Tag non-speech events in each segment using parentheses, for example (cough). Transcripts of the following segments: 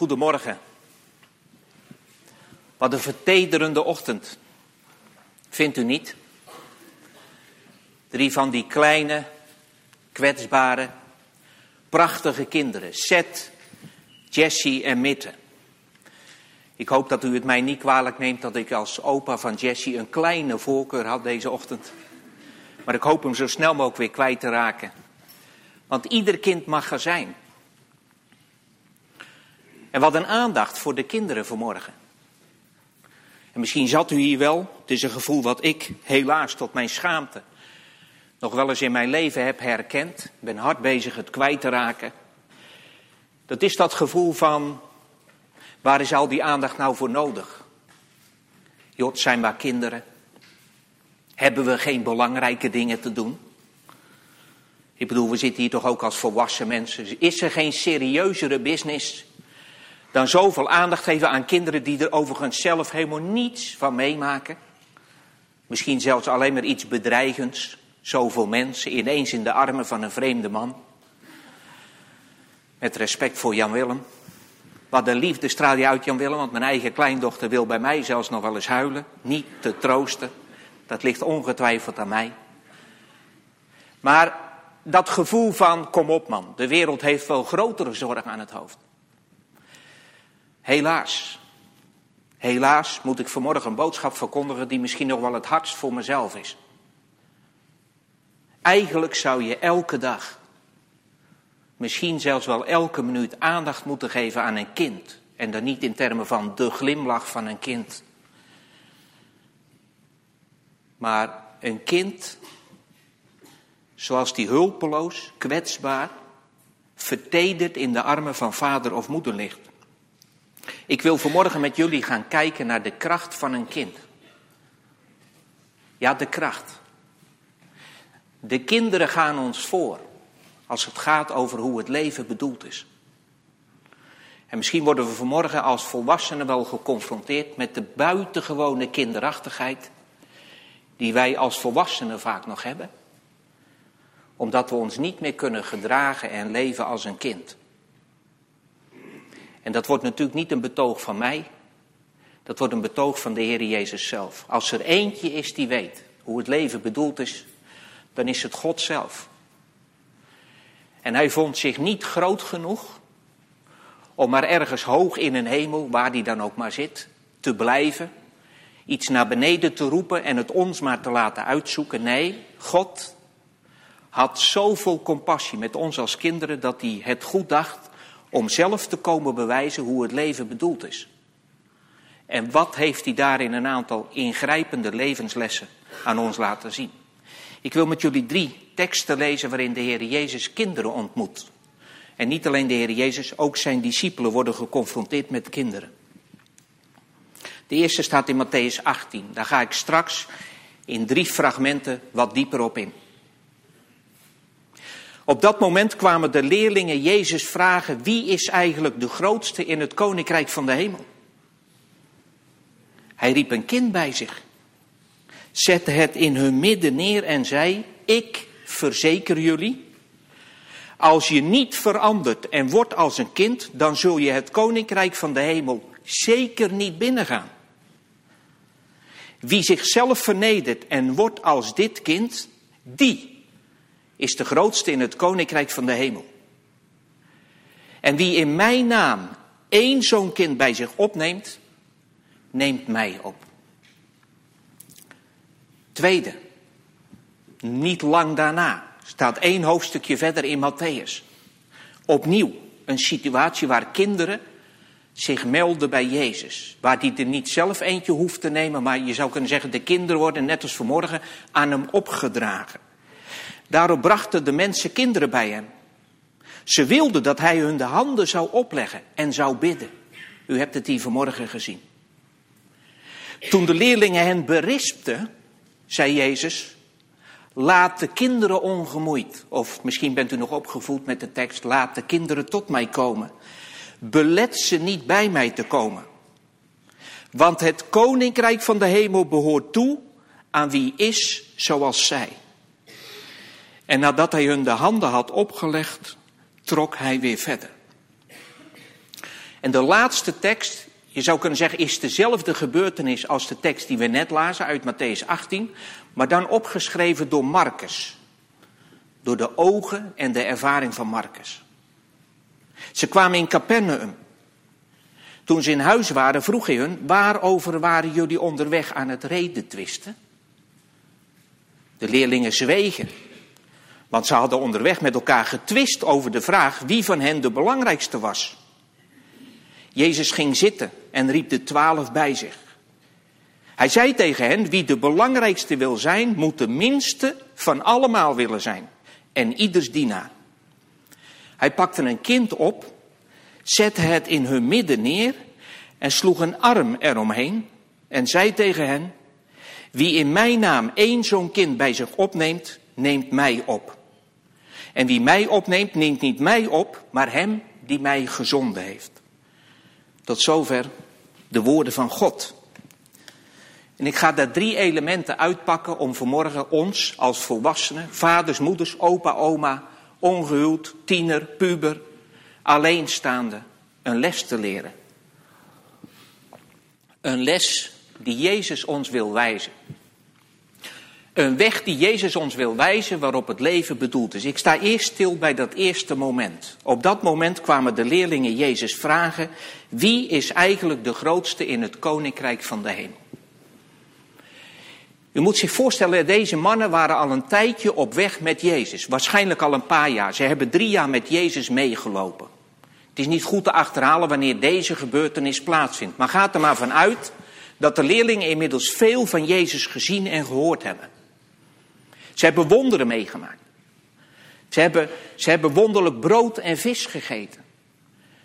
Goedemorgen. Wat een vertederende ochtend. Vindt u niet? Drie van die kleine, kwetsbare, prachtige kinderen. Seth, Jessie en Mitte. Ik hoop dat u het mij niet kwalijk neemt dat ik als opa van Jessie een kleine voorkeur had deze ochtend. Maar ik hoop hem zo snel mogelijk weer kwijt te raken. Want ieder kind mag er zijn. En wat een aandacht voor de kinderen vanmorgen. En misschien zat u hier wel, het is een gevoel wat ik helaas tot mijn schaamte nog wel eens in mijn leven heb herkend. Ik ben hard bezig het kwijt te raken. Dat is dat gevoel van, waar is al die aandacht nou voor nodig? Jot, zijn maar kinderen. Hebben we geen belangrijke dingen te doen? Ik bedoel, we zitten hier toch ook als volwassen mensen. Is er geen serieuzere business dan zoveel aandacht geven aan kinderen die er overigens zelf helemaal niets van meemaken? Misschien zelfs alleen maar iets bedreigends. Zoveel mensen ineens in de armen van een vreemde man. Met respect voor Jan Willem. Wat de liefde straal je uit Jan Willem, want mijn eigen kleindochter wil bij mij zelfs nog wel eens huilen. Niet te troosten. Dat ligt ongetwijfeld aan mij. Maar dat gevoel van, kom op man, de wereld heeft veel grotere zorgen aan het hoofd. Helaas, helaas moet ik vanmorgen een boodschap verkondigen die misschien nog wel het hardst voor mezelf is. Eigenlijk zou je elke dag, misschien zelfs wel elke minuut aandacht moeten geven aan een kind. En dan niet in termen van de glimlach van een kind. Maar een kind zoals die hulpeloos, kwetsbaar, vertederd in de armen van vader of moeder ligt. Ik wil vanmorgen met jullie gaan kijken naar de kracht van een kind. Ja, de kracht. De kinderen gaan ons voor als het gaat over hoe het leven bedoeld is. En misschien worden we vanmorgen als volwassenen wel geconfronteerd met de buitengewone kinderachtigheid die wij als volwassenen vaak nog hebben omdat we ons niet meer kunnen gedragen en leven als een kind. En dat wordt natuurlijk niet een betoog van mij. Dat wordt een betoog van de Heer Jezus zelf. Als er eentje is die weet hoe het leven bedoeld is, dan is het God zelf. En hij vond zich niet groot genoeg om maar ergens hoog in een hemel, waar hij dan ook maar zit, te blijven. Iets naar beneden te roepen en het ons maar te laten uitzoeken. Nee, God had zoveel compassie met ons als kinderen dat hij het goed dacht om zelf te komen bewijzen hoe het leven bedoeld is. En wat heeft hij daarin een aantal ingrijpende levenslessen aan ons laten zien? Ik wil met jullie drie teksten lezen waarin de Heer Jezus kinderen ontmoet. En niet alleen de Heer Jezus, ook zijn discipelen worden geconfronteerd met kinderen. De eerste staat in Matthäus 18. Daar ga ik straks in drie fragmenten wat dieper op in. Op dat moment kwamen de leerlingen Jezus vragen: wie is eigenlijk de grootste in het koninkrijk van de hemel? Hij riep een kind bij zich, zette het in hun midden neer en zei: Ik verzeker jullie, als je niet verandert en wordt als een kind, dan zul je het koninkrijk van de hemel zeker niet binnengaan. Wie zichzelf vernedert en wordt als dit kind, die is de grootste in het koninkrijk van de hemel. En wie in mijn naam één zo'n kind bij zich opneemt, neemt mij op. Tweede, niet lang daarna, staat één hoofdstukje verder in Matthäus. Opnieuw een situatie waar kinderen zich melden bij Jezus. Waar die er niet zelf eentje hoeft te nemen, maar je zou kunnen zeggen, de kinderen worden net als vanmorgen aan hem opgedragen. Daarop brachten de mensen kinderen bij hem. Ze wilden dat hij hun de handen zou opleggen en zou bidden. U hebt het hier vanmorgen gezien. Toen de leerlingen hen berispten, zei Jezus, laat de kinderen ongemoeid. Of misschien bent u nog opgevoed met de tekst, laat de kinderen tot mij komen. Belet ze niet bij mij te komen. Want het koninkrijk van de hemel behoort toe aan wie is zoals zij. En nadat hij hun de handen had opgelegd, trok hij weer verder. En de laatste tekst, je zou kunnen zeggen, is dezelfde gebeurtenis als de tekst die we net lazen uit Matthäus 18, maar dan opgeschreven door Marcus. Door de ogen en de ervaring van Marcus. Ze kwamen in Capernaum. Toen ze in huis waren, vroeg hij hun: Waarover waren jullie onderweg aan het reden twisten? De leerlingen zwegen, want ze hadden onderweg met elkaar getwist over de vraag wie van hen de belangrijkste was. Jezus ging zitten en riep de twaalf bij zich. Hij zei tegen hen: Wie de belangrijkste wil zijn, moet de minste van allemaal willen zijn en ieders dienaar. Hij pakte een kind op, zette het in hun midden neer en sloeg een arm eromheen en zei tegen hen: Wie in mijn naam één zo'n kind bij zich opneemt, neemt mij op. En wie mij opneemt, neemt niet mij op, maar hem die mij gezonden heeft. Tot zover de woorden van God. En ik ga daar drie elementen uitpakken om vanmorgen ons als volwassenen, vaders, moeders, opa, oma, ongehuwd, tiener, puber, alleenstaande, een les te leren. Een les die Jezus ons wil wijzen. Een weg die Jezus ons wil wijzen waarop het leven bedoeld is. Ik sta eerst stil bij dat eerste moment. Op dat moment kwamen de leerlingen Jezus vragen: wie is eigenlijk de grootste in het koninkrijk van de hemel? U moet zich voorstellen, deze mannen waren al een tijdje op weg met Jezus. Waarschijnlijk al een paar jaar. Ze hebben drie jaar met Jezus meegelopen. Het is niet goed te achterhalen wanneer deze gebeurtenis plaatsvindt. Maar gaat er maar vanuit dat de leerlingen inmiddels veel van Jezus gezien en gehoord hebben. Ze hebben wonderen meegemaakt. Ze hebben, ze hebben wonderlijk brood en vis gegeten.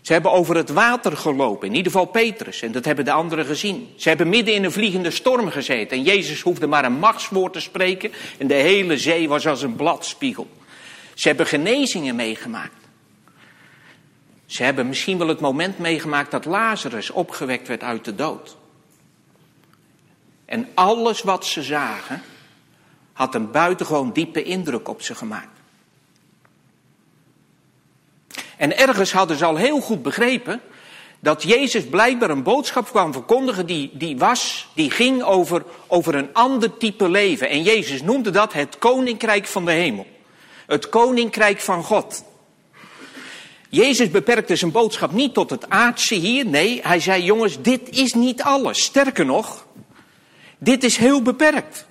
Ze hebben over het water gelopen, in ieder geval Petrus, en dat hebben de anderen gezien. Ze hebben midden in een vliegende storm gezeten en Jezus hoefde maar een machtswoord te spreken en de hele zee was als een bladspiegel. Ze hebben genezingen meegemaakt. Ze hebben misschien wel het moment meegemaakt dat Lazarus opgewekt werd uit de dood. En alles wat ze zagen had een buitengewoon diepe indruk op ze gemaakt. En ergens hadden ze al heel goed begrepen dat Jezus blijkbaar een boodschap kwam verkondigen die, die was, die ging over, over een ander type leven. En Jezus noemde dat het koninkrijk van de hemel. Het koninkrijk van God. Jezus beperkte zijn boodschap niet tot het aardse hier. Nee, hij zei jongens, dit is niet alles. Sterker nog, dit is heel beperkt.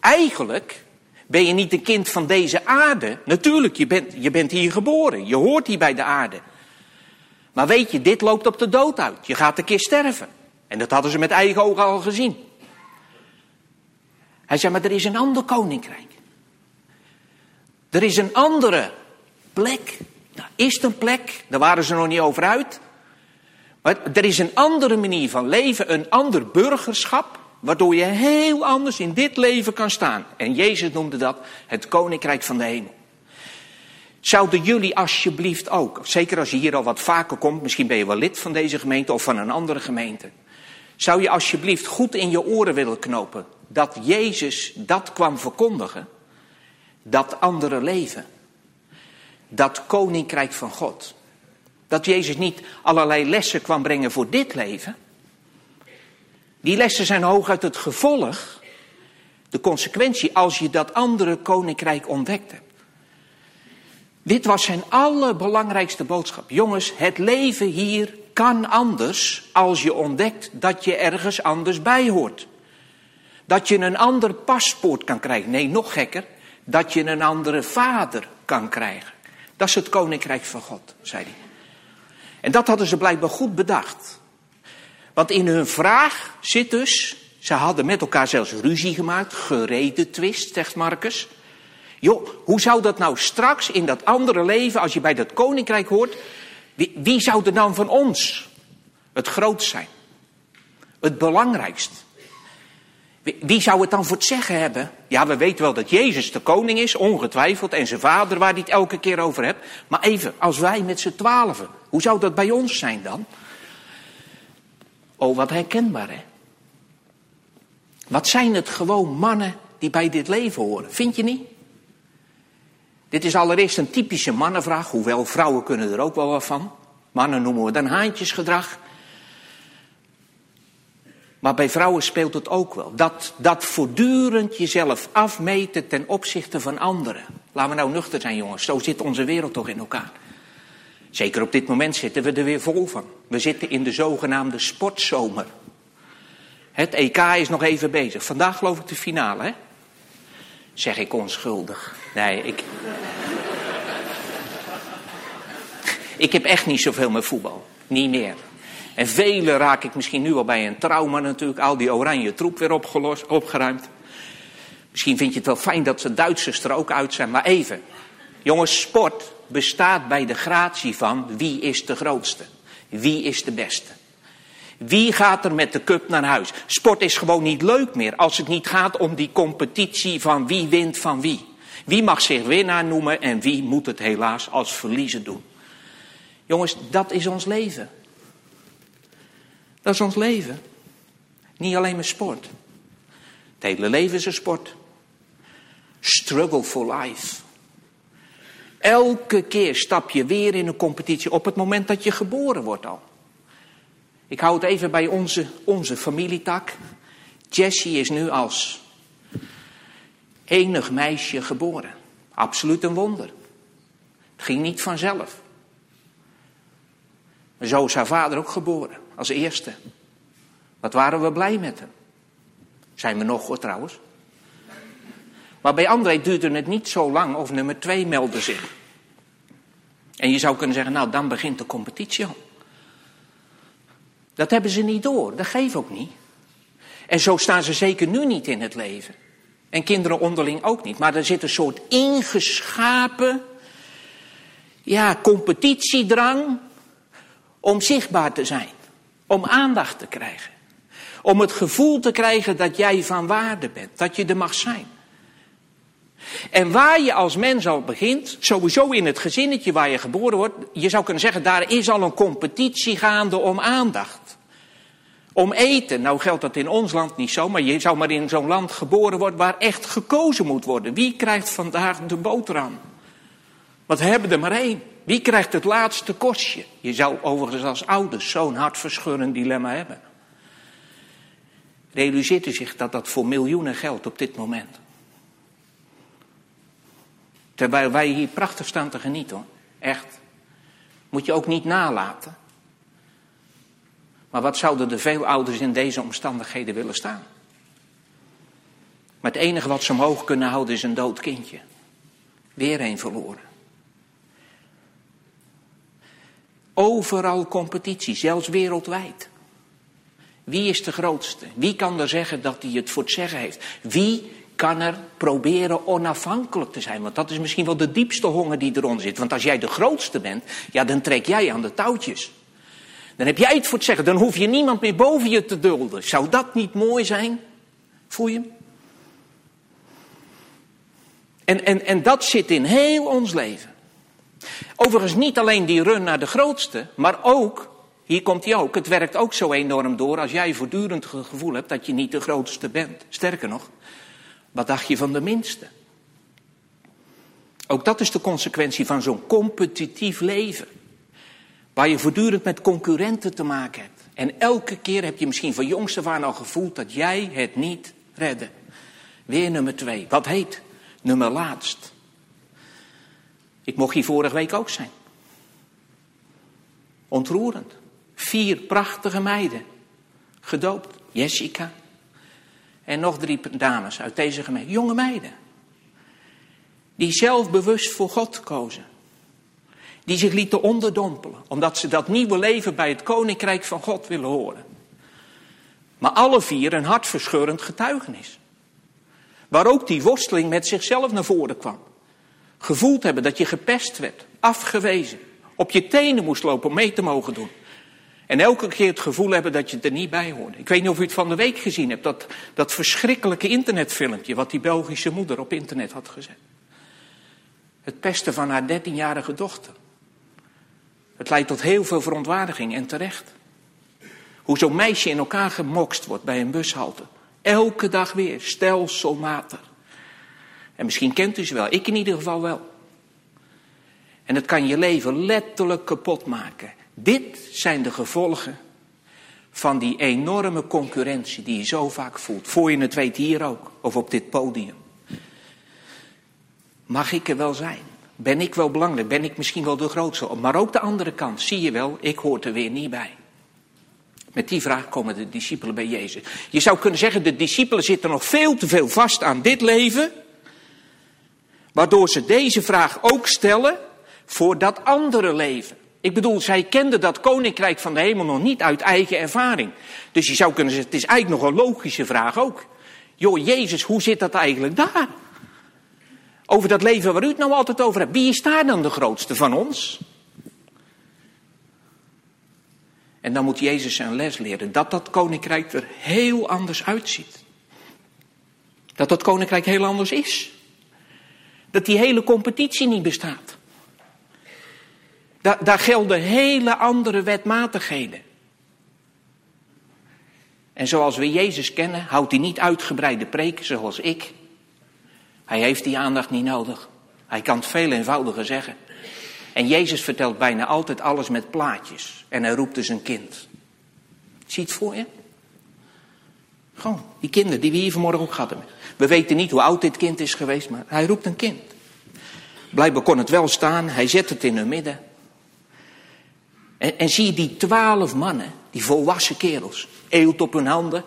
Eigenlijk ben je niet een kind van deze aarde. Natuurlijk, je bent, je bent hier geboren. Je hoort hier bij de aarde. Maar weet je, dit loopt op de dood uit. Je gaat een keer sterven. En dat hadden ze met eigen ogen al gezien. Hij zei, maar er is een ander koninkrijk. Er is een andere plek. Nou, is een plek? Daar waren ze nog niet over uit. Maar er is een andere manier van leven, een ander burgerschap. Waardoor je heel anders in dit leven kan staan. En Jezus noemde dat het koninkrijk van de hemel. Zouden jullie alsjeblieft ook, zeker als je hier al wat vaker komt, misschien ben je wel lid van deze gemeente of van een andere gemeente. Zou je alsjeblieft goed in je oren willen knopen dat Jezus dat kwam verkondigen? Dat andere leven. Dat koninkrijk van God. Dat Jezus niet allerlei lessen kwam brengen voor dit leven. Die lessen zijn hooguit het gevolg, de consequentie, als je dat andere koninkrijk ontdekt hebt. Dit was zijn allerbelangrijkste boodschap. Jongens, het leven hier kan anders als je ontdekt dat je ergens anders bij hoort. Dat je een ander paspoort kan krijgen. Nee, nog gekker, dat je een andere vader kan krijgen. Dat is het koninkrijk van God, zei hij. En dat hadden ze blijkbaar goed bedacht. Want in hun vraag zit dus, ze hadden met elkaar zelfs ruzie gemaakt, gereden twist, zegt Marcus. Joh, hoe zou dat nou straks in dat andere leven, als je bij dat koninkrijk hoort, wie, wie zou er dan van ons het grootst zijn? Het belangrijkst? Wie, zou het dan voor het zeggen hebben? Ja, we weten wel dat Jezus de koning is, ongetwijfeld, en zijn vader waar hij het elke keer over hebt. Maar even, als wij met z'n twaalfen, hoe zou dat bij ons zijn dan? Oh, wat herkenbaar hè. Wat zijn het gewoon mannen die bij dit leven horen, vind je niet? Dit is allereerst een typische mannenvraag, hoewel vrouwen kunnen er ook wel wat van. Mannen noemen we dan haantjesgedrag. Maar bij vrouwen speelt het ook wel. Dat, dat voortdurend jezelf afmeten ten opzichte van anderen. Laten we nou nuchter zijn, jongens. Zo zit onze wereld toch in elkaar. Zeker op dit moment zitten we er weer vol van. We zitten in de zogenaamde sportzomer. Het EK is nog even bezig. Vandaag geloof ik de finale, hè? Zeg ik onschuldig. Nee, ik. (laughs) ik heb echt niet zoveel met voetbal. Niet meer. En vele raak ik misschien nu al bij een trauma natuurlijk. Al die oranje troep weer opgelost, opgeruimd. Misschien vind je het wel fijn dat de Duitsers er ook uit zijn. Maar even. Jongens, sport bestaat bij de gratie van wie is de grootste. Wie is de beste. Wie gaat er met de cup naar huis? Sport is gewoon niet leuk meer als het niet gaat om die competitie van wie wint van wie. Wie mag zich winnaar noemen en wie moet het helaas als verliezer doen. Jongens, dat is ons leven. Dat is ons leven. Niet alleen maar sport. Het hele leven is een sport. Struggle for life. Elke keer stap je weer in een competitie op het moment dat je geboren wordt al. Ik hou het even bij onze, onze familietak. Jessie is nu als enig meisje geboren. Absoluut een wonder. Het ging niet vanzelf. Zo is haar vader ook geboren, als eerste. Wat waren we blij met hem. Zijn we nog hoor trouwens. Maar bij André duurde het niet zo lang of nummer twee meldde zich. En je zou kunnen zeggen, nou dan begint de competitie al. Dat hebben ze niet door, dat geeft ook niet. En zo staan ze zeker nu niet in het leven. En kinderen onderling ook niet. Maar er zit een soort ingeschapen ja, competitiedrang om zichtbaar te zijn. Om aandacht te krijgen. Om het gevoel te krijgen dat jij van waarde bent. Dat je er mag zijn. En waar je als mens al begint, sowieso in het gezinnetje waar je geboren wordt, je zou kunnen zeggen, daar is al een competitie gaande om aandacht. Om eten. Nou geldt dat in ons land niet zo, maar je zou maar in zo'n land geboren worden waar echt gekozen moet worden. Wie krijgt vandaag de boterham? Want we hebben er maar één. Wie krijgt het laatste kostje? Je zou overigens als ouders zo'n hartverscheurend dilemma hebben. Realiseert u zich dat dat voor miljoenen geldt op dit moment? Terwijl wij hier prachtig staan te genieten hoor. Echt. Moet je ook niet nalaten. Maar wat zouden de veel ouders in deze omstandigheden willen staan? Maar het enige wat ze omhoog kunnen houden is een dood kindje. Weer een verloren. Overal competitie, zelfs wereldwijd. Wie is de grootste? Wie kan er zeggen dat hij het voor het zeggen heeft? Wie kan er proberen onafhankelijk te zijn. Want dat is misschien wel de diepste honger die eronder zit. Want als jij de grootste bent, ja, dan trek jij aan de touwtjes. Dan heb jij het voor het zeggen. Dan hoef je niemand meer boven je te dulden. Zou dat niet mooi zijn? Voel je hem? En, en, en dat zit in heel ons leven. Overigens niet alleen die run naar de grootste, maar ook, hier komt hij ook, het werkt ook zo enorm door als jij voortdurend het gevoel hebt dat je niet de grootste bent. Sterker nog, wat dacht je van de minste? Ook dat is de consequentie van zo'n competitief leven. Waar je voortdurend met concurrenten te maken hebt. En elke keer heb je misschien van jongs af aan al gevoeld dat jij het niet redde. Weer nummer twee. Wat heet? Nummer laatst. Ik mocht hier vorige week ook zijn. Ontroerend. Vier prachtige meiden. Gedoopt. Jessica, en nog drie dames uit deze gemeente, jonge meiden. Die zelf bewust voor God kozen. Die zich lieten onderdompelen, omdat ze dat nieuwe leven bij het koninkrijk van God willen horen. Maar alle vier een hartverscheurend getuigenis. Waar ook die worsteling met zichzelf naar voren kwam. Gevoeld hebben dat je gepest werd, afgewezen, op je tenen moest lopen om mee te mogen doen. En elke keer het gevoel hebben dat je er niet bij hoort. Ik weet niet of u het van de week gezien hebt, dat, dat verschrikkelijke internetfilmpje wat die Belgische moeder op internet had gezet. Het pesten van haar dertienjarige dochter. Het leidt tot heel veel verontwaardiging en terecht. Hoe zo'n meisje in elkaar gemokst wordt bij een bushalte. Elke dag weer, stelselmatig. En misschien kent u ze wel, ik in ieder geval wel. En het kan je leven letterlijk kapot maken. Dit zijn de gevolgen van die enorme concurrentie die je zo vaak voelt. Voor je het weet hier ook, of op dit podium. Mag ik er wel zijn? Ben ik wel belangrijk? Ben ik misschien wel de grootste? Maar ook de andere kant, zie je wel, ik hoor er weer niet bij. Met die vraag komen de discipelen bij Jezus. Je zou kunnen zeggen, de discipelen zitten nog veel te veel vast aan dit leven. Waardoor ze deze vraag ook stellen voor dat andere leven. Ik bedoel, zij kenden dat koninkrijk van de hemel nog niet uit eigen ervaring. Dus je zou kunnen zeggen, het is eigenlijk nog een logische vraag ook. Joh, Jezus, hoe zit dat eigenlijk daar? Over dat leven waar u het nou altijd over hebt. Wie is daar dan de grootste van ons? En dan moet Jezus zijn les leren. Dat dat koninkrijk er heel anders uitziet. Dat dat koninkrijk heel anders is. Dat die hele competitie niet bestaat. Daar, gelden hele andere wetmatigheden. En zoals we Jezus kennen, houdt hij niet uitgebreide preken zoals ik. Hij heeft die aandacht niet nodig. Hij kan het veel eenvoudiger zeggen. En Jezus vertelt bijna altijd alles met plaatjes. En hij roept dus een kind. Zie het voor je? Gewoon, die kinderen die we hier vanmorgen ook hadden. We weten niet hoe oud dit kind is geweest, maar hij roept een kind. Blijkbaar kon het wel staan, hij zet het in hun midden. En, en zie je die twaalf mannen, die volwassen kerels, eelt op hun handen.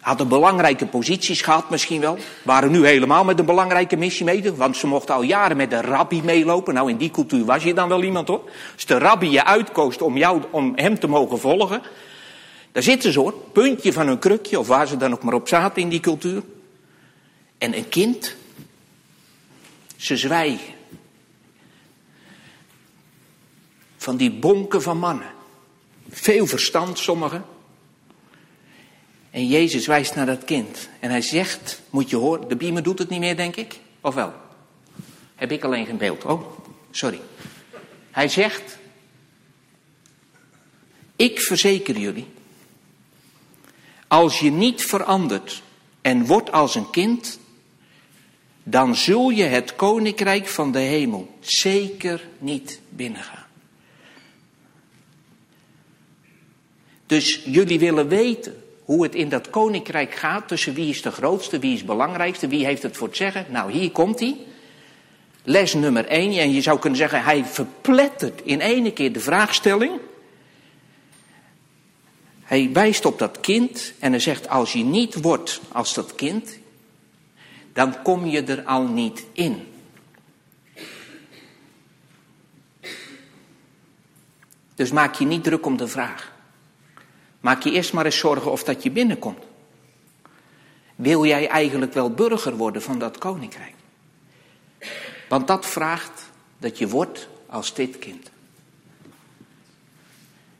Hadden belangrijke posities gehad misschien wel. Waren nu helemaal met een belangrijke missie mee. Want ze mochten al jaren met de rabbi meelopen. Nou in die cultuur was je dan wel iemand hoor. Als de rabbi je uitkoos om, jou, om hem te mogen volgen. Daar zitten ze hoor. Puntje van hun krukje of waar ze dan ook maar op zaten in die cultuur. En een kind. Ze zwijgen. Van die bonken van mannen. Veel verstand, sommigen. En Jezus wijst naar dat kind. En hij zegt, moet je horen, de biemer doet het niet meer, denk ik. Of wel? Heb ik alleen geen beeld. Oh, sorry. Hij zegt, ik verzeker jullie, als je niet verandert en wordt als een kind, dan zul je het koninkrijk van de hemel zeker niet binnengaan. Dus jullie willen weten hoe het in dat koninkrijk gaat tussen wie is de grootste, wie is belangrijkste, wie heeft het voor het zeggen. Nou, hier komt hij. Les nummer 1. En je zou kunnen zeggen, hij verplettert in ene keer de vraagstelling. Hij wijst op dat kind en hij zegt, als je niet wordt als dat kind, dan kom je er al niet in. Dus maak je niet druk om de vraag. Maak je eerst maar eens zorgen of dat je binnenkomt. Wil jij eigenlijk wel burger worden van dat koninkrijk? Want dat vraagt dat je wordt als dit kind.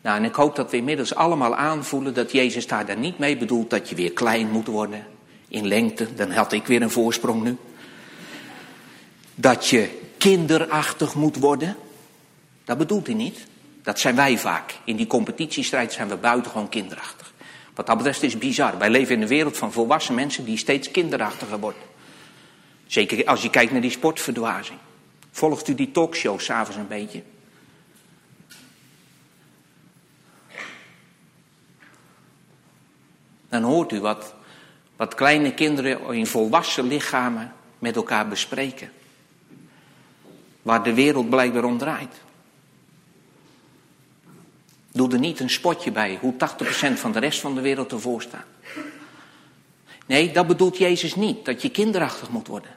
Nou, en ik hoop dat we inmiddels allemaal aanvoelen dat Jezus daar dan niet mee bedoelt dat je weer klein moet worden in lengte. Dan had ik weer een voorsprong nu. Dat je kinderachtig moet worden. Dat bedoelt hij niet. Dat zijn wij vaak. In die competitiestrijd zijn we buitengewoon kinderachtig. Wat dat betreft is bizar. Wij leven in een wereld van volwassen mensen die steeds kinderachtiger worden. Zeker als je kijkt naar die sportverdwazing. Volgt u die talkshows s'avonds een beetje? Dan hoort u wat, wat kleine kinderen in volwassen lichamen met elkaar bespreken. Waar de wereld blijkbaar om draait. Doe er niet een spotje bij hoe 80% van de rest van de wereld ervoor staat. Nee, dat bedoelt Jezus niet, dat je kinderachtig moet worden.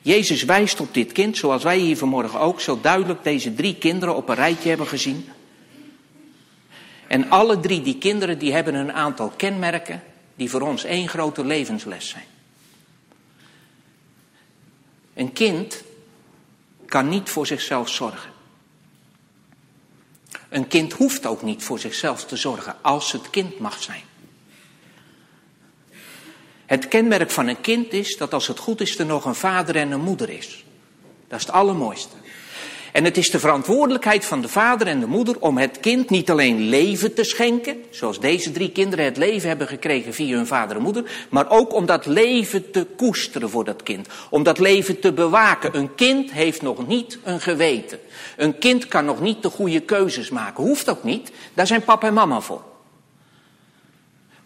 Jezus wijst op dit kind, zoals wij hier vanmorgen ook zo duidelijk deze drie kinderen op een rijtje hebben gezien. En alle drie die kinderen die hebben een aantal kenmerken die voor ons één grote levensles zijn. Een kind kan niet voor zichzelf zorgen. Een kind hoeft ook niet voor zichzelf te zorgen als het kind mag zijn. Het kenmerk van een kind is dat als het goed is er nog een vader en een moeder is. Dat is het allermooiste. En het is de verantwoordelijkheid van de vader en de moeder om het kind niet alleen leven te schenken, zoals deze drie kinderen het leven hebben gekregen via hun vader en moeder, maar ook om dat leven te koesteren voor dat kind, om dat leven te bewaken. Een kind heeft nog niet een geweten. Een kind kan nog niet de goede keuzes maken, hoeft ook niet, daar zijn papa en mama voor.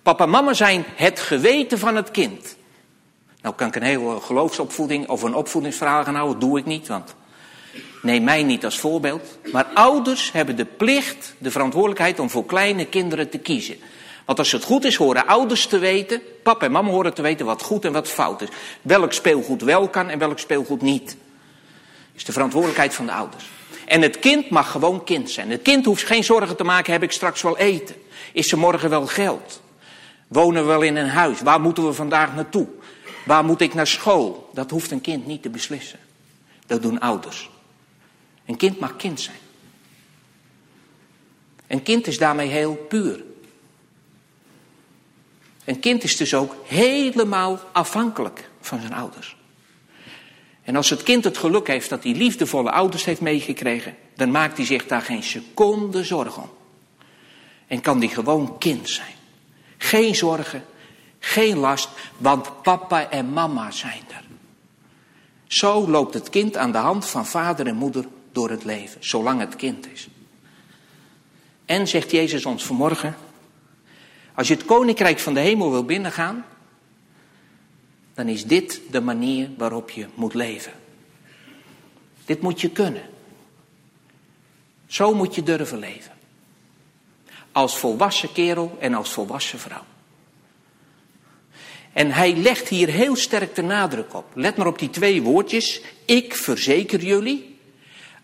Papa en mama zijn het geweten van het kind. Nou kan ik een hele geloofsopvoeding of een opvoedingsverhaal gaan houden, doe ik niet, want neem mij niet als voorbeeld. Maar ouders hebben de plicht, de verantwoordelijkheid om voor kleine kinderen te kiezen. Want als het goed is, horen ouders te weten, papa en mama horen te weten wat goed en wat fout is. Welk speelgoed wel kan en welk speelgoed niet. Is de verantwoordelijkheid van de ouders. En het kind mag gewoon kind zijn. Het kind hoeft geen zorgen te maken, heb ik straks wel eten? Is er morgen wel geld? Wonen we wel in een huis? Waar moeten we vandaag naartoe? Waar moet ik naar school? Dat hoeft een kind niet te beslissen. Dat doen ouders. Een kind mag kind zijn. Een kind is daarmee heel puur. Een kind is dus ook helemaal afhankelijk van zijn ouders. En als het kind het geluk heeft dat hij liefdevolle ouders heeft meegekregen, dan maakt hij zich daar geen seconde zorgen om. En kan hij gewoon kind zijn. Geen zorgen, geen last, want papa en mama zijn er. Zo loopt het kind aan de hand van vader en moeder door het leven, zolang het kind is. En zegt Jezus ons vanmorgen, als je het koninkrijk van de hemel wil binnengaan, dan is dit de manier waarop je moet leven. Dit moet je kunnen. Zo moet je durven leven. Als volwassen kerel en als volwassen vrouw. En hij legt hier heel sterk de nadruk op. Let maar op die twee woordjes. Ik verzeker jullie.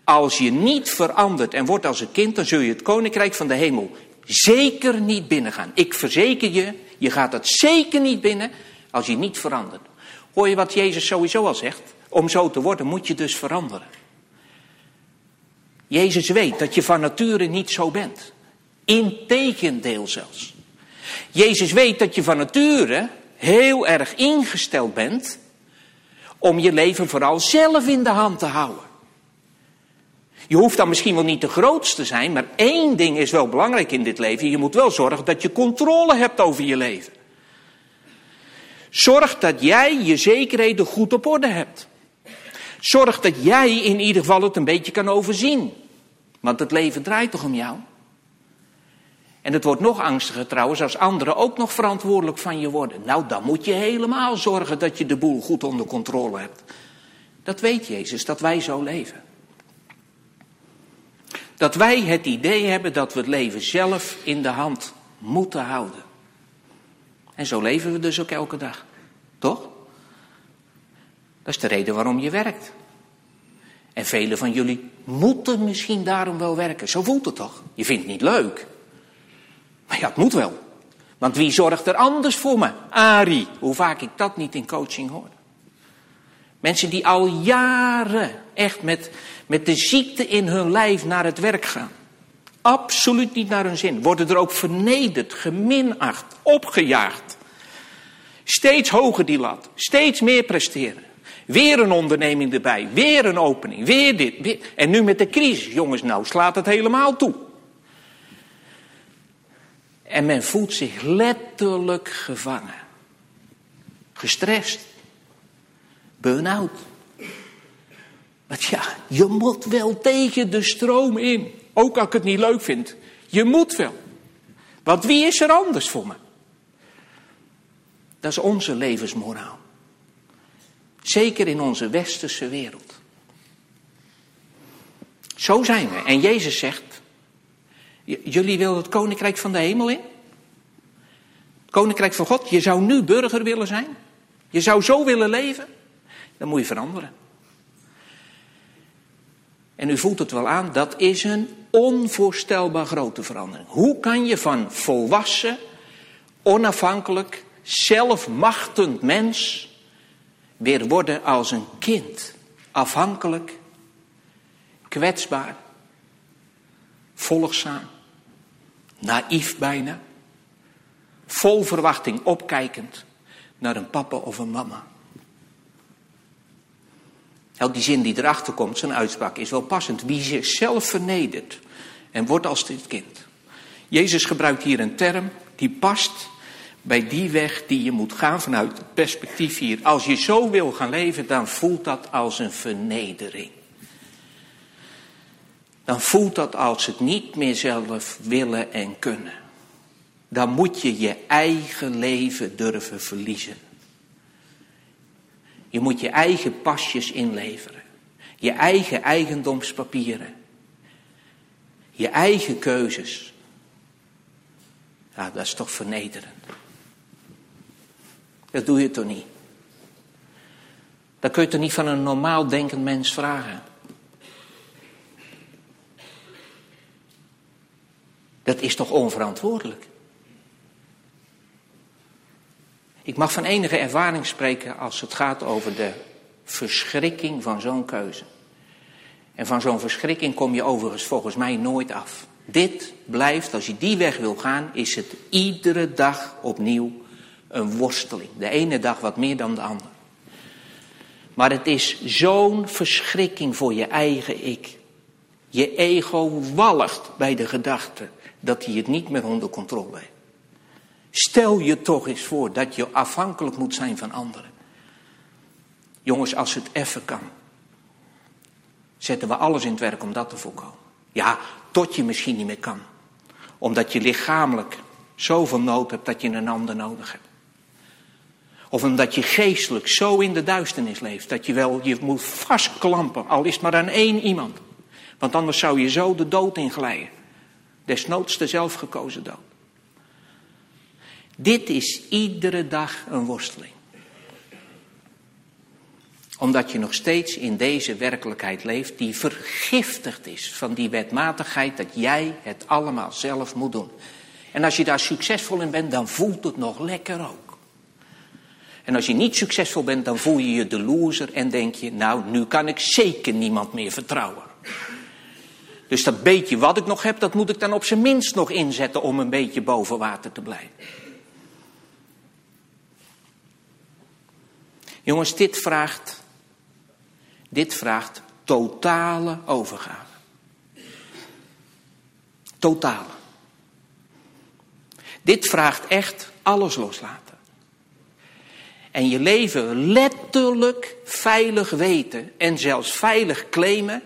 Als je niet verandert en wordt als een kind, dan zul je het koninkrijk van de hemel zeker niet binnengaan. Ik verzeker je, je gaat het zeker niet binnen als je niet verandert. Hoor je wat Jezus sowieso al zegt? Om zo te worden moet je dus veranderen. Jezus weet dat je van nature niet zo bent. Integendeel zelfs. Jezus weet dat je van nature heel erg ingesteld bent om je leven vooral zelf in de hand te houden. Je hoeft dan misschien wel niet de grootste te zijn, maar één ding is wel belangrijk in dit leven. Je moet wel zorgen dat je controle hebt over je leven. Zorg dat jij je zekerheden goed op orde hebt. Zorg dat jij in ieder geval het een beetje kan overzien. Want het leven draait toch om jou? En het wordt nog angstiger trouwens als anderen ook nog verantwoordelijk van je worden. Nou, dan moet je helemaal zorgen dat je de boel goed onder controle hebt. Dat weet Jezus, dat wij zo leven. Dat wij het idee hebben dat we het leven zelf in de hand moeten houden. En zo leven we dus ook elke dag. Toch? Dat is de reden waarom je werkt. En velen van jullie moeten misschien daarom wel werken. Zo voelt het toch? Je vindt het niet leuk. Maar ja, het moet wel. Want wie zorgt er anders voor me? Ari, hoe vaak ik dat niet in coaching hoor. Mensen die al jaren echt met, met de ziekte in hun lijf naar het werk gaan. Absoluut niet naar hun zin. Worden er ook vernederd, geminacht, opgejaagd. Steeds hoger die lat. Steeds meer presteren. Weer een onderneming erbij. Weer een opening. Weer dit. En nu met de crisis. Jongens, nou slaat het helemaal toe. En men voelt zich letterlijk gevangen. Gestrest. Burn-out. Want ja, je moet wel tegen de stroom in. Ook als ik het niet leuk vind. Je moet wel. Want wie is er anders voor me? Dat is onze levensmoraal. Zeker in onze westerse wereld. Zo zijn we. En Jezus zegt, Jullie willen het koninkrijk van de hemel in? Het koninkrijk van God. Je zou nu burger willen zijn. Je zou zo willen leven. Dan moet je veranderen. En u voelt het wel aan, dat is een onvoorstelbaar grote verandering. Hoe kan je van volwassen, onafhankelijk, zelfmachtend mens weer worden als een kind? Afhankelijk, kwetsbaar, volgzaam naïef bijna, vol verwachting opkijkend naar een papa of een mama. Nou, die zin die erachter komt, zijn uitspraak, is wel passend. Wie zichzelf vernedert en wordt als dit kind. Jezus gebruikt hier een term die past bij die weg die je moet gaan vanuit het perspectief hier. Als je zo wil gaan leven, dan voelt dat als een vernedering. Dan voelt dat als het niet meer zelf willen en kunnen. Dan moet je je eigen leven durven verliezen. Je moet je eigen pasjes inleveren. Je eigen eigendomspapieren. Je eigen keuzes. Ja, dat is toch vernederend. Dat doe je toch niet? Dat kun je toch niet van een normaal denkend mens vragen? Dat is toch onverantwoordelijk? Ik mag van enige ervaring spreken als het gaat over de verschrikking van zo'n keuze. En van zo'n verschrikking kom je overigens volgens mij nooit af. Dit blijft, als je die weg wil gaan, is het iedere dag opnieuw een worsteling. De ene dag wat meer dan de andere. Maar het is zo'n verschrikking voor je eigen ik. Je ego walgt bij de gedachte dat hij het niet meer onder controle heeft. Stel je toch eens voor dat je afhankelijk moet zijn van anderen. Jongens, als het even kan, zetten we alles in het werk om dat te voorkomen. Ja, tot je misschien niet meer kan. Omdat je lichamelijk zoveel nood hebt dat je een ander nodig hebt. Of omdat je geestelijk zo in de duisternis leeft dat je wel je moet vastklampen, al is het maar aan één iemand. Want anders zou je zo de dood inglijden. Desnoods de zelfgekozen dood. Dit is iedere dag een worsteling. Omdat je nog steeds in deze werkelijkheid leeft die vergiftigd is van die wetmatigheid dat jij het allemaal zelf moet doen. En als je daar succesvol in bent, dan voelt het nog lekker ook. En als je niet succesvol bent, dan voel je je de loser en denk je, nou, nu kan ik zeker niemand meer vertrouwen. Dus dat beetje wat ik nog heb, dat moet ik dan op zijn minst nog inzetten om een beetje boven water te blijven. Jongens, dit vraagt, dit vraagt totale overgave. Totale. Dit vraagt echt alles loslaten. En je leven letterlijk veilig weten en zelfs veilig claimen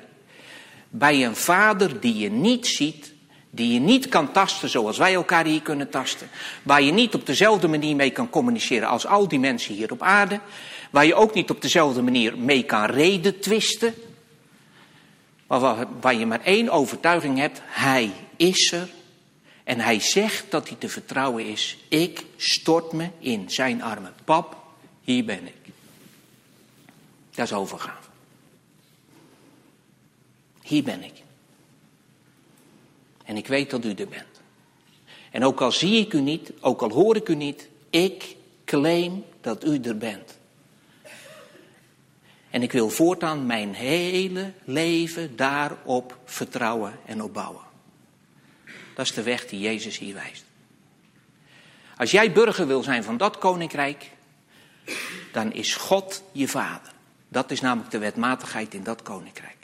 bij een vader die je niet ziet, die je niet kan tasten zoals wij elkaar hier kunnen tasten. Waar je niet op dezelfde manier mee kan communiceren als al die mensen hier op aarde. Waar je ook niet op dezelfde manier mee kan reden twisten. Maar waar, je maar één overtuiging hebt, hij is er. En hij zegt dat hij te vertrouwen is. Ik stort me in zijn armen. Pap, hier ben ik. Dat is overgave. Hier ben ik. En ik weet dat u er bent. En ook al zie ik u niet, ook al hoor ik u niet, ik claim dat u er bent. En ik wil voortaan mijn hele leven daarop vertrouwen en opbouwen. Dat is de weg die Jezus hier wijst. Als jij burger wil zijn van dat koninkrijk, dan is God je vader. Dat is namelijk de wetmatigheid in dat koninkrijk.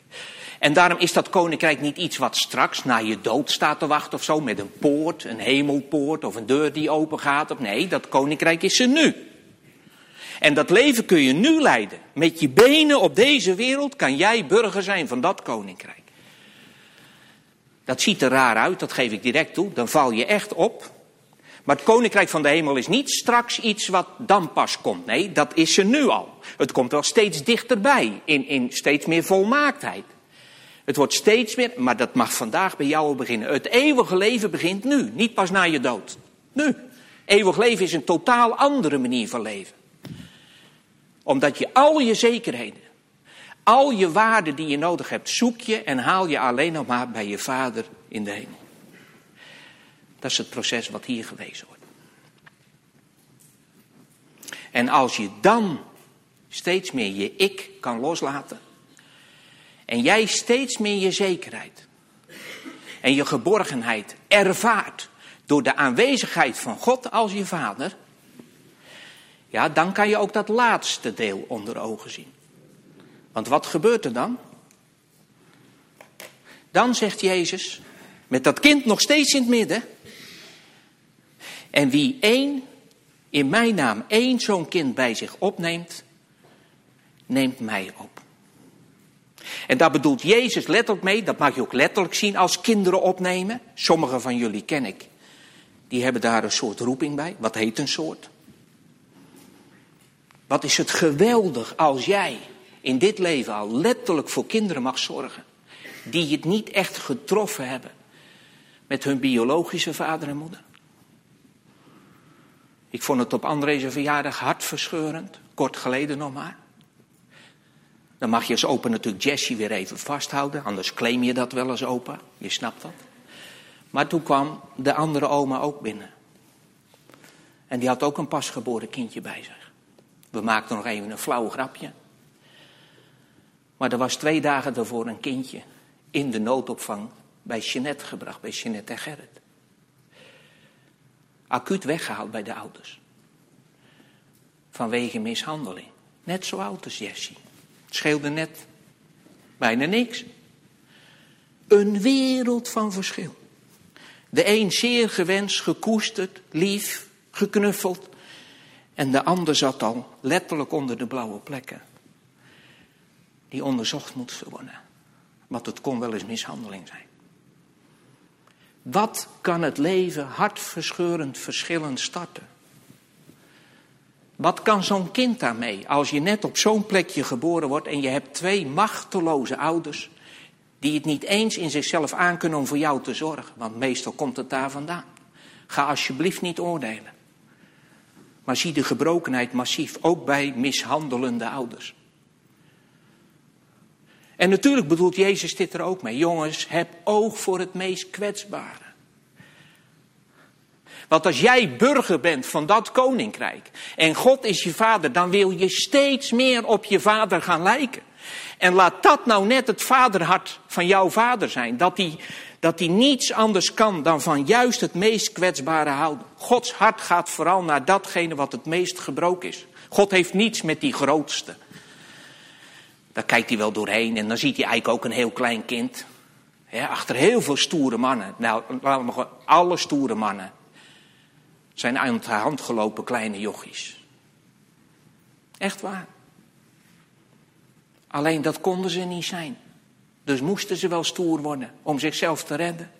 En daarom is dat koninkrijk niet iets wat straks na je dood staat te wachten of zo, met een poort, een hemelpoort of een deur die open gaat. nee, dat koninkrijk is er nu. En dat leven kun je nu leiden. Met je benen op deze wereld kan jij burger zijn van dat koninkrijk. Dat ziet er raar uit, dat geef ik direct toe. Dan val je echt op. Maar het koninkrijk van de hemel is niet straks iets wat dan pas komt. Nee, dat is er nu al. Het komt wel steeds dichterbij, in, in steeds meer volmaaktheid. Het wordt steeds meer, maar dat mag vandaag bij jou beginnen. Het eeuwige leven begint nu, niet pas na je dood. Nu. Eeuwig leven is een totaal andere manier van leven. Omdat je al je zekerheden, al je waarden die je nodig hebt, zoek je en haal je alleen nog maar bij je vader in de hemel. Dat is het proces wat hier gewezen wordt. En als je dan steeds meer je ik kan loslaten, en jij steeds meer je zekerheid en je geborgenheid ervaart door de aanwezigheid van God als je vader, ja, dan kan je ook dat laatste deel onder ogen zien. Want wat gebeurt er dan? Dan zegt Jezus, met dat kind nog steeds in het midden. En wie één, in mijn naam één zo'n kind bij zich opneemt, neemt mij op. En daar bedoelt Jezus letterlijk mee, dat mag je ook letterlijk zien als kinderen opnemen. Sommige van jullie ken ik. Die hebben daar een soort roeping bij. Wat heet een soort? Wat is het geweldig als jij in dit leven al letterlijk voor kinderen mag zorgen. Die het niet echt getroffen hebben met hun biologische vader en moeder. Ik vond het op André's verjaardag hartverscheurend, kort geleden nog maar. Dan mag je als opa natuurlijk Jessie weer even vasthouden, anders claim je dat wel als opa, je snapt dat. Maar toen kwam de andere oma ook binnen. En die had ook een pasgeboren kindje bij zich. We maakten nog even een flauw grapje. Maar er was twee dagen daarvoor een kindje in de noodopvang bij Jeanette gebracht, bij Jeanette en Gerrit. Acuut weggehaald bij de ouders. Vanwege mishandeling. Net zo oud als Jessie. Scheelde net bijna niks. Een wereld van verschil. De een zeer gewenst, gekoesterd, lief, geknuffeld. En de ander zat al letterlijk onder de blauwe plekken. Die onderzocht moet worden. Want het kon wel eens mishandeling zijn. Wat kan het leven hartverscheurend verschillend starten? Wat kan zo'n kind daarmee als je net op zo'n plekje geboren wordt en je hebt twee machteloze ouders die het niet eens in zichzelf aankunnen om voor jou te zorgen? Want meestal komt het daar vandaan. Ga alsjeblieft niet oordelen. Maar zie de gebrokenheid massief, ook bij mishandelende ouders. En natuurlijk bedoelt Jezus dit er ook mee. Jongens, heb oog voor het meest kwetsbare. Want als jij burger bent van dat koninkrijk en God is je vader, dan wil je steeds meer op je vader gaan lijken. En laat dat nou net het vaderhart van jouw vader zijn. Dat hij dat niets anders kan dan van juist het meest kwetsbare houden. Gods hart gaat vooral naar datgene wat het meest gebroken is. God heeft niets met die grootste. Daar kijkt hij wel doorheen en dan ziet hij eigenlijk ook een heel klein kind. achter heel veel stoere mannen. Nou, laten we gewoon, alle stoere mannen zijn aan de hand gelopen kleine jochies. Echt waar. Alleen dat konden ze niet zijn. Dus moesten ze wel stoer worden om zichzelf te redden.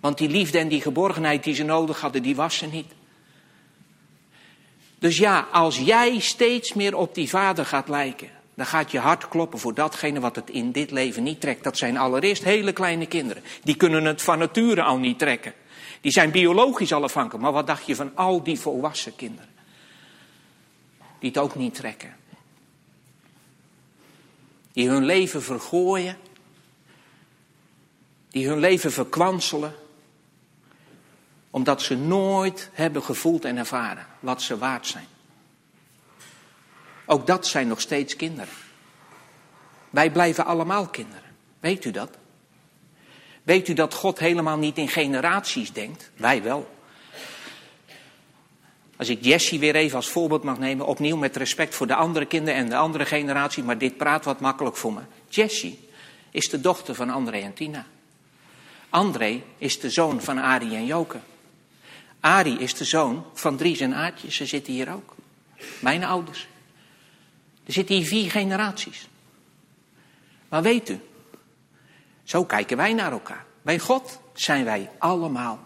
Want die liefde en die geborgenheid die ze nodig hadden, die was ze niet. Dus ja, als jij steeds meer op die vader gaat lijken, dan gaat je hart kloppen voor datgene wat het in dit leven niet trekt. Dat zijn allereerst hele kleine kinderen. Die kunnen het van nature al niet trekken. Die zijn biologisch al afhankelijk. Maar wat dacht je van al die volwassen kinderen? Die het ook niet trekken. Die hun leven vergooien. Die hun leven verkwanselen. Omdat ze nooit hebben gevoeld en ervaren wat ze waard zijn. Ook dat zijn nog steeds kinderen. Wij blijven allemaal kinderen. Weet u dat? Weet u dat God helemaal niet in generaties denkt? Wij wel. Als ik Jessie weer even als voorbeeld mag nemen, opnieuw met respect voor de andere kinderen en de andere generatie, maar dit praat wat makkelijk voor me. Jessie is de dochter van André en Tina. André is de zoon van Arie en Joke. Arie is de zoon van Dries en Aartje, ze zitten hier ook. Mijn ouders. Er zitten hier vier generaties. Maar weet u, zo kijken wij naar elkaar. Bij God zijn wij allemaal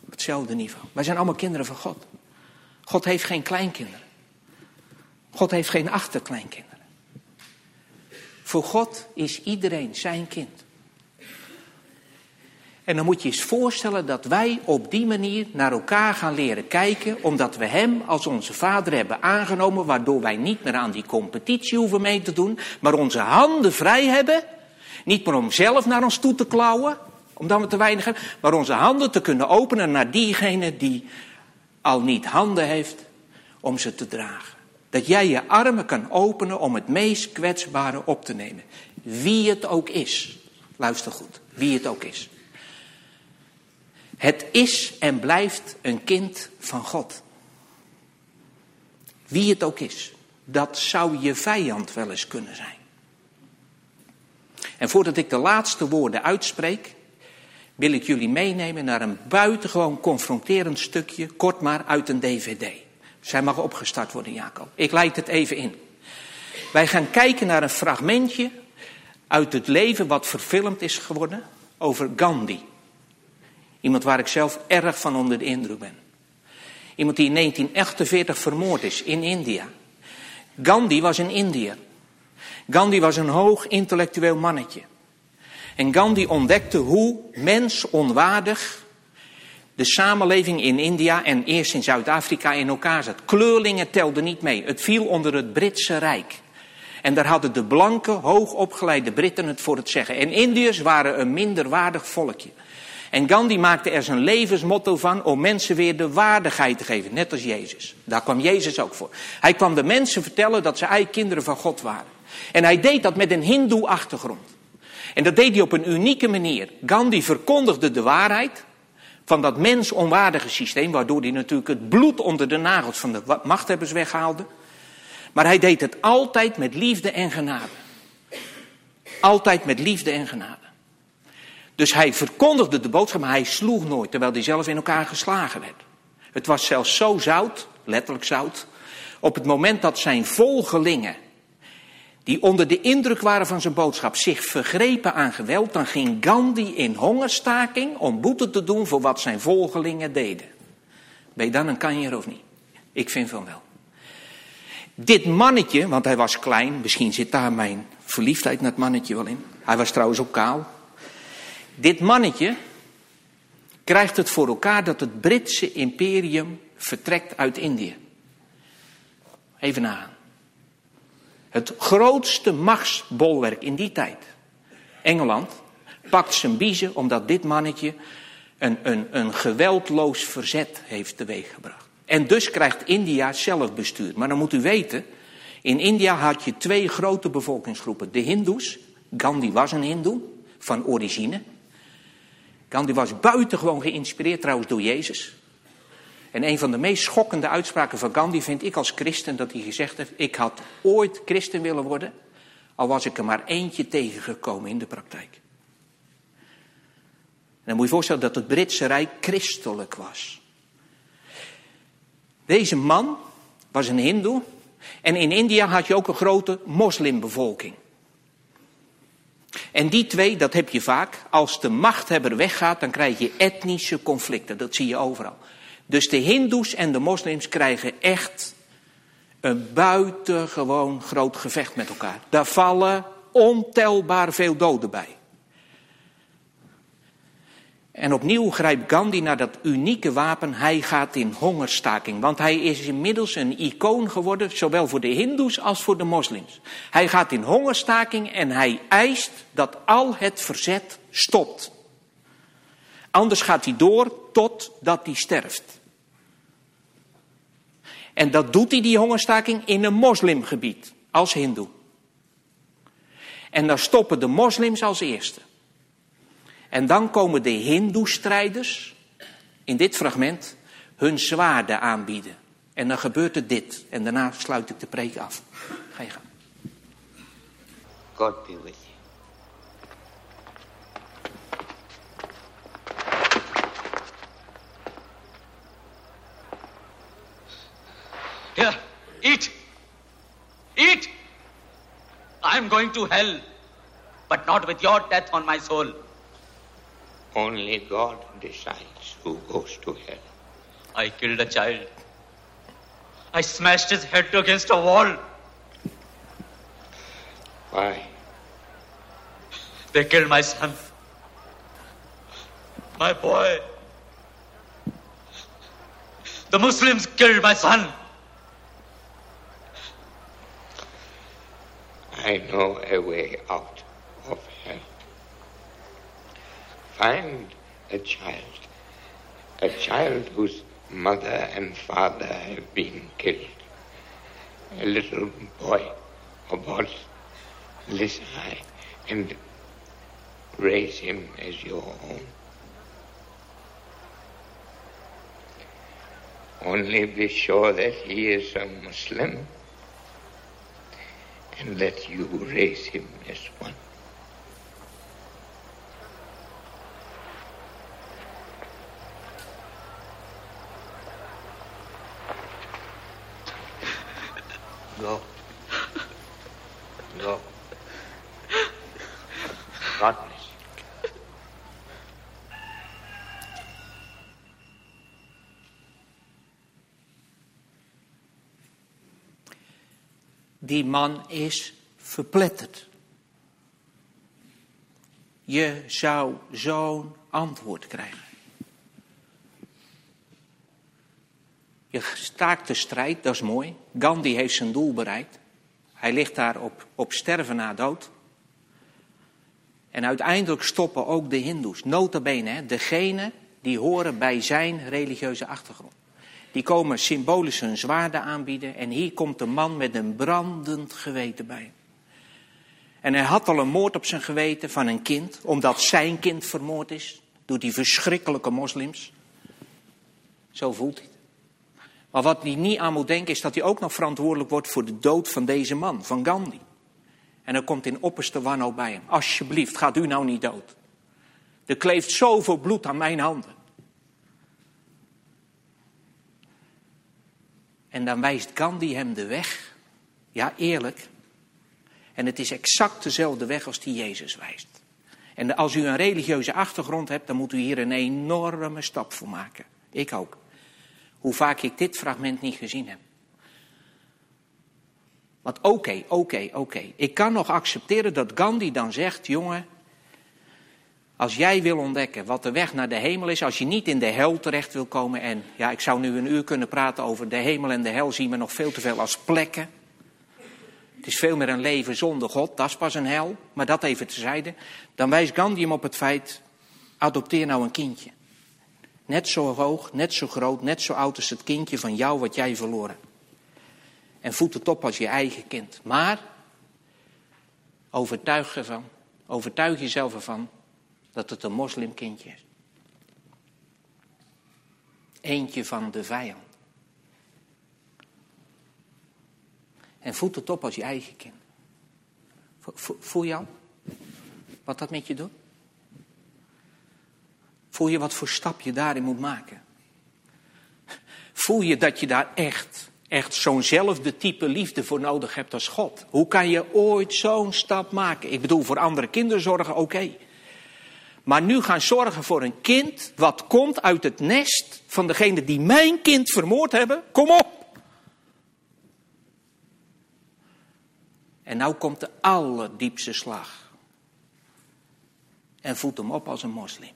op hetzelfde niveau. Wij zijn allemaal kinderen van God. God heeft geen kleinkinderen. God heeft geen achterkleinkinderen. Voor God is iedereen zijn kind. En dan moet je eens voorstellen dat wij op die manier naar elkaar gaan leren kijken, omdat we Hem als onze Vader hebben aangenomen, waardoor wij niet meer aan die competitie hoeven mee te doen, maar onze handen vrij hebben, niet meer om zelf naar ons toe te klauwen, omdat we te weinig hebben, maar onze handen te kunnen openen naar diegene die al niet handen heeft om ze te dragen. Dat jij je armen kan openen om het meest kwetsbare op te nemen. Wie het ook is. Luister goed, wie het ook is. Het is en blijft een kind van God. Wie het ook is. Dat zou je vijand wel eens kunnen zijn. En voordat ik de laatste woorden uitspreek, wil ik jullie meenemen naar een buitengewoon confronterend stukje, kort maar uit een DVD. Zij mag opgestart worden, Jacob. Ik leid het even in. Wij gaan kijken naar een fragmentje uit het leven wat verfilmd is geworden over Gandhi. Iemand waar ik zelf erg van onder de indruk ben. Iemand die in 1948 vermoord is in India. Gandhi was een Indiër. Gandhi was een hoog intellectueel mannetje. En Gandhi ontdekte hoe mens onwaardig de samenleving in India en eerst in Zuid-Afrika in elkaar zat. Kleurlingen telden niet mee. Het viel onder het Britse Rijk. En daar hadden de blanke, hoogopgeleide Britten het voor het zeggen. En Indiërs waren een minderwaardig volkje. En Gandhi maakte er zijn levensmotto van om mensen weer de waardigheid te geven, net als Jezus. Daar kwam Jezus ook voor. Hij kwam de mensen vertellen dat ze eigen kinderen van God waren. En hij deed dat met een hindoe achtergrond. En dat deed hij op een unieke manier. Gandhi verkondigde de waarheid van dat mens onwaardige systeem, waardoor hij natuurlijk het bloed onder de nagels van de machthebbers weghaalde. Maar hij deed het altijd met liefde en genade. Altijd met liefde en genade. Dus hij verkondigde de boodschap, maar hij sloeg nooit, terwijl hij zelf in elkaar geslagen werd. Het was zelfs zo zout, letterlijk zout, op het moment dat zijn volgelingen, die onder de indruk waren van zijn boodschap, zich vergrepen aan geweld, dan ging Gandhi in hongerstaking om boete te doen voor wat zijn volgelingen deden. Ben je dan een kanjer of niet? Ik vind van wel. Dit mannetje, want hij was klein, misschien zit daar mijn verliefdheid naar het mannetje wel in. Hij was trouwens ook kaal. Dit mannetje krijgt het voor elkaar dat het Britse imperium vertrekt uit Indië. Even nagaan. Het grootste machtsbolwerk in die tijd, Engeland, pakt zijn biezen omdat dit mannetje een, een, een geweldloos verzet heeft teweeggebracht. En dus krijgt India zelfbestuur. Maar dan moet u weten, in India had je twee grote bevolkingsgroepen. De Hindoes, Gandhi was een Hindoe van origine. Gandhi was buitengewoon geïnspireerd trouwens door Jezus. En een van de meest schokkende uitspraken van Gandhi vind ik als christen dat hij gezegd heeft: Ik had ooit christen willen worden, al was ik er maar eentje tegengekomen in de praktijk. En dan moet je voorstellen dat het Britse Rijk christelijk was. Deze man was een hindoe en in India had je ook een grote moslimbevolking. En die twee, dat heb je vaak. Als de machthebber weggaat, dan krijg je etnische conflicten. Dat zie je overal. Dus de Hindoes en de moslims krijgen echt een buitengewoon groot gevecht met elkaar. Daar vallen ontelbaar veel doden bij. En opnieuw grijpt Gandhi naar dat unieke wapen. Hij gaat in hongerstaking. Want hij is inmiddels een icoon geworden, zowel voor de Hindoes als voor de moslims. Hij gaat in hongerstaking en hij eist dat al het verzet stopt. Anders gaat hij door totdat hij sterft. En dat doet hij, die hongerstaking, in een moslimgebied, als hindoe. En dan stoppen de moslims als eerste. En dan komen de hindoe-strijders, in dit fragment, hun zwaarden aanbieden. En dan gebeurt er dit. En daarna sluit ik de preek af. Ga je gang. God be Here, eat. Eat. I'm going to hell, but not with your death on my soul. Only God decides who goes to hell. I killed a child. I smashed his head against a wall. Why? They killed my son. My boy. The Muslims killed my son. I know a way out of hell. Find a child, a child whose mother and father have been killed. A little boy or this high and raise him as your own. Only be sure that he is a Muslim and let you raise him as one. Go. Die man is verpletterd. Je zou zo'n antwoord krijgen. Je staakt de strijd, dat is mooi. Gandhi heeft zijn doel bereikt. Hij ligt daar op, op sterven na dood. En uiteindelijk stoppen ook de hindoes, nota bene, hè, degene die horen bij zijn religieuze achtergrond. Die komen symbolisch hun zwaarden aanbieden en hier komt een man met een brandend geweten bij. En hij had al een moord op zijn geweten van een kind, omdat zijn kind vermoord is door die verschrikkelijke moslims. Zo voelt hij het. Maar wat hij niet aan moet denken is dat hij ook nog verantwoordelijk wordt voor de dood van deze man, van Gandhi. En dan komt in opperste wanhoop bij hem. Alsjeblieft, gaat u nou niet dood. Er kleeft zoveel bloed aan mijn handen. En dan wijst Gandhi hem de weg. Ja, eerlijk. En het is exact dezelfde weg als die Jezus wijst. En als u een religieuze achtergrond hebt, dan moet u hier een enorme stap voor maken. Ik ook. Hoe vaak ik dit fragment niet gezien heb. Want oké, oké, oké. Ik kan nog accepteren dat Gandhi dan zegt, jongen, als jij wil ontdekken wat de weg naar de hemel is, als je niet in de hel terecht wil komen, en ja, ik zou nu een uur kunnen praten over de hemel en de hel, zien we nog veel te veel als plekken. Het is veel meer een leven zonder God, dat is pas een hel, maar dat even tezijde. Dan wijst Gandhi hem op het feit, adopteer nou een kindje. Net zo hoog, net zo groot, net zo oud als het kindje van jou wat jij verloren. En voed het op als je eigen kind. Maar overtuig ervan, overtuig jezelf ervan dat het een moslimkindje is. Eentje van de vijand. En voed het op als je eigen kind. Voel je al wat dat met je doet? Voel je wat voor stap je daarin moet maken? Voel je dat je daar echt, echt zo'nzelfde type liefde voor nodig hebt als God? Hoe kan je ooit zo'n stap maken? Ik bedoel, voor andere kinderen zorgen, oké. Maar nu gaan zorgen voor een kind wat komt uit het nest van degene die mijn kind vermoord hebben. Kom op! En nou komt de allerdiepste slag. En voedt hem op als een moslim.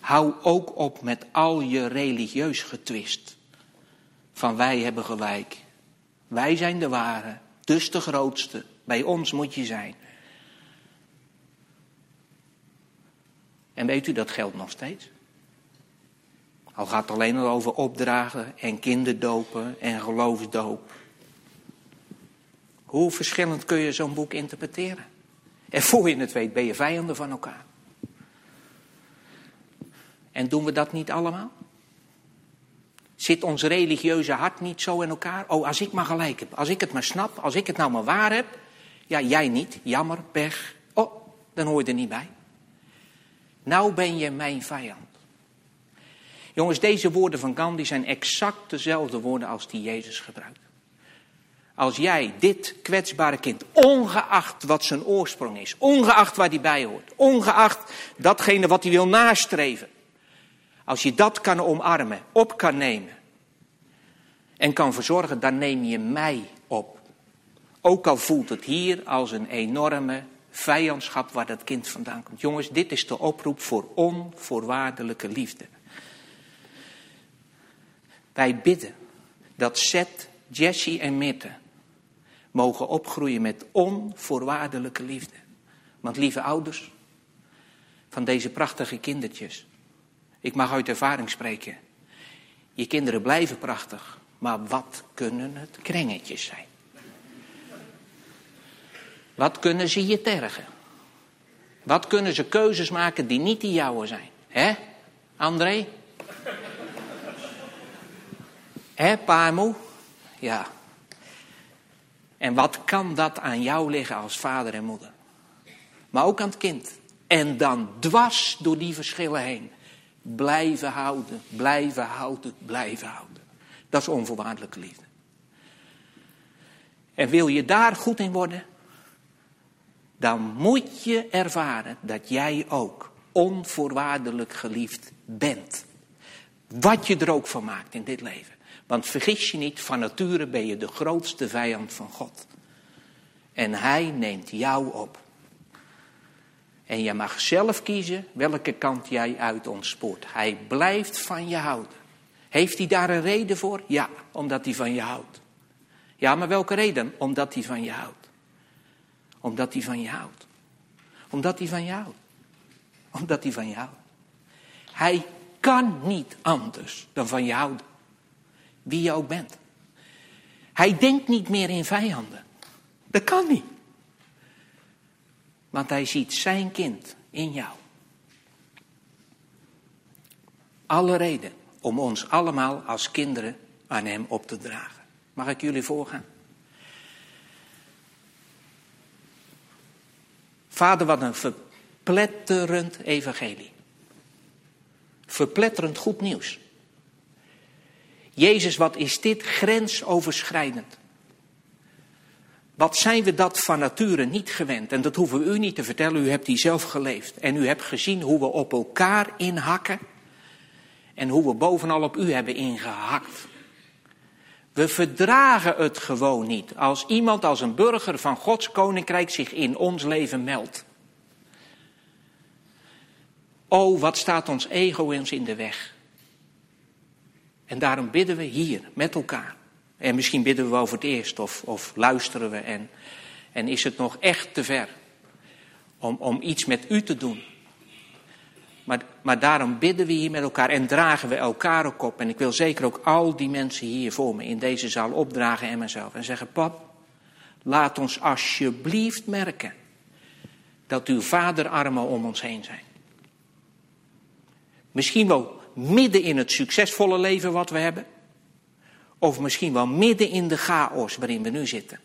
Hou ook op met al je religieus getwist. Van wij hebben gelijk. Wij zijn de ware, dus de grootste. Bij ons moet je zijn. En weet u, dat geldt nog steeds. Al gaat het alleen al over opdragen en kinderdopen en geloofsdoop. Hoe verschillend kun je zo'n boek interpreteren? En voor je het weet ben je vijanden van elkaar. En doen we dat niet allemaal? Zit ons religieuze hart niet zo in elkaar? Oh, als ik maar gelijk heb, als ik het maar snap, als ik het nou maar waar heb. Ja, jij niet, jammer, pech. Oh, dan hoor je er niet bij. Nou ben je mijn vijand. Jongens, deze woorden van Gandhi zijn exact dezelfde woorden als die Jezus gebruikt. Als jij dit kwetsbare kind, ongeacht wat zijn oorsprong is, ongeacht waar hij bij hoort, ongeacht datgene wat hij wil nastreven, als je dat kan omarmen, op kan nemen en kan verzorgen, dan neem je mij op. Ook al voelt het hier als een enorme vijandschap waar dat kind vandaan komt. Jongens, dit is de oproep voor onvoorwaardelijke liefde. Wij bidden dat Seth, Jesse en Mitte mogen opgroeien met onvoorwaardelijke liefde. Want lieve ouders van deze prachtige kindertjes, ik mag uit ervaring spreken. Je kinderen blijven prachtig, maar wat kunnen het krengetjes zijn? Wat kunnen ze je tergen? Wat kunnen ze keuzes maken die niet die jouwe zijn? Hè, André? Hè, Paarmoe? Ja. En wat kan dat aan jou liggen als vader en moeder? Maar ook aan het kind. En dan dwars door die verschillen heen. Blijven houden, blijven houden, blijven houden. Dat is onvoorwaardelijke liefde. En wil je daar goed in worden, dan moet je ervaren dat jij ook onvoorwaardelijk geliefd bent. Wat je er ook van maakt in dit leven. Want vergis je niet, van nature ben je de grootste vijand van God. En hij neemt jou op. En je mag zelf kiezen welke kant jij uit ontspoort. Hij blijft van je houden. Heeft hij daar een reden voor? Ja, omdat hij van je houdt. Ja, maar welke reden? Omdat hij van je houdt. Omdat hij van je houdt. Omdat hij van je houdt. Omdat hij van je houdt. Hij kan niet anders dan van je houden. Wie je ook bent. Hij denkt niet meer in vijanden. Dat kan niet. Want hij ziet zijn kind in jou. Alle reden om ons allemaal als kinderen aan hem op te dragen. Mag ik jullie voorgaan? Vader, wat een verpletterend evangelie. Verpletterend goed nieuws. Jezus, wat is dit grensoverschrijdend? Wat zijn we dat van nature niet gewend? En dat hoeven we u niet te vertellen, u hebt die zelf geleefd. En u hebt gezien hoe we op elkaar inhakken. En hoe we bovenal op u hebben ingehakt. We verdragen het gewoon niet als iemand als een burger van Gods koninkrijk zich in ons leven meldt. Oh, wat staat ons ego eens in de weg. En daarom bidden we hier met elkaar. En misschien bidden we voor het eerst of, of luisteren we en, en is het nog echt te ver om, om iets met u te doen. Maar, maar daarom bidden we hier met elkaar en dragen we elkaar ook op. En ik wil zeker ook al die mensen hier voor me in deze zaal opdragen en mezelf. En zeggen, pap, laat ons alsjeblieft merken dat uw vaderarmen om ons heen zijn. Misschien wel midden in het succesvolle leven wat we hebben. Of misschien wel midden in de chaos waarin we nu zitten.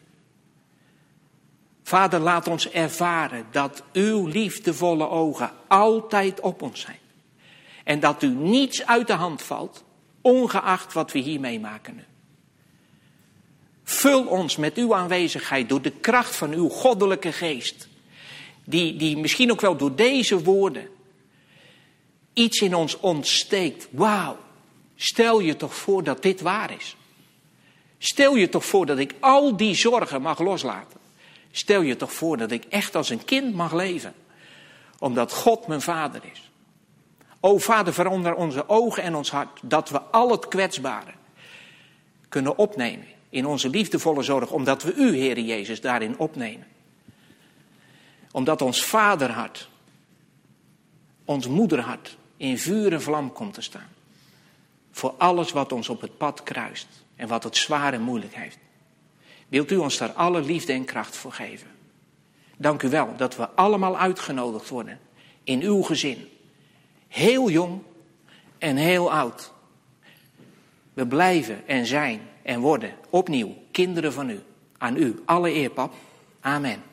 Vader, laat ons ervaren dat uw liefdevolle ogen altijd op ons zijn. En dat u niets uit de hand valt, ongeacht wat we hier meemaken nu. Vul ons met uw aanwezigheid door de kracht van uw goddelijke geest. Die, die misschien ook wel door deze woorden iets in ons ontsteekt. Wauw, stel je toch voor dat dit waar is. Stel je toch voor dat ik al die zorgen mag loslaten. Stel je toch voor dat ik echt als een kind mag leven. Omdat God mijn vader is. O vader, verander onze ogen en ons hart. Dat we al het kwetsbare kunnen opnemen. In onze liefdevolle zorg. Omdat we u, Heer Jezus, daarin opnemen. Omdat ons vaderhart, ons moederhart, in vuur en vlam komt te staan. Voor alles wat ons op het pad kruist en wat het zwaar en moeilijk heeft. Wilt u ons daar alle liefde en kracht voor geven? Dank u wel dat we allemaal uitgenodigd worden in uw gezin. Heel jong en heel oud. We blijven en zijn en worden opnieuw kinderen van u. Aan u alle eer, pap. Amen.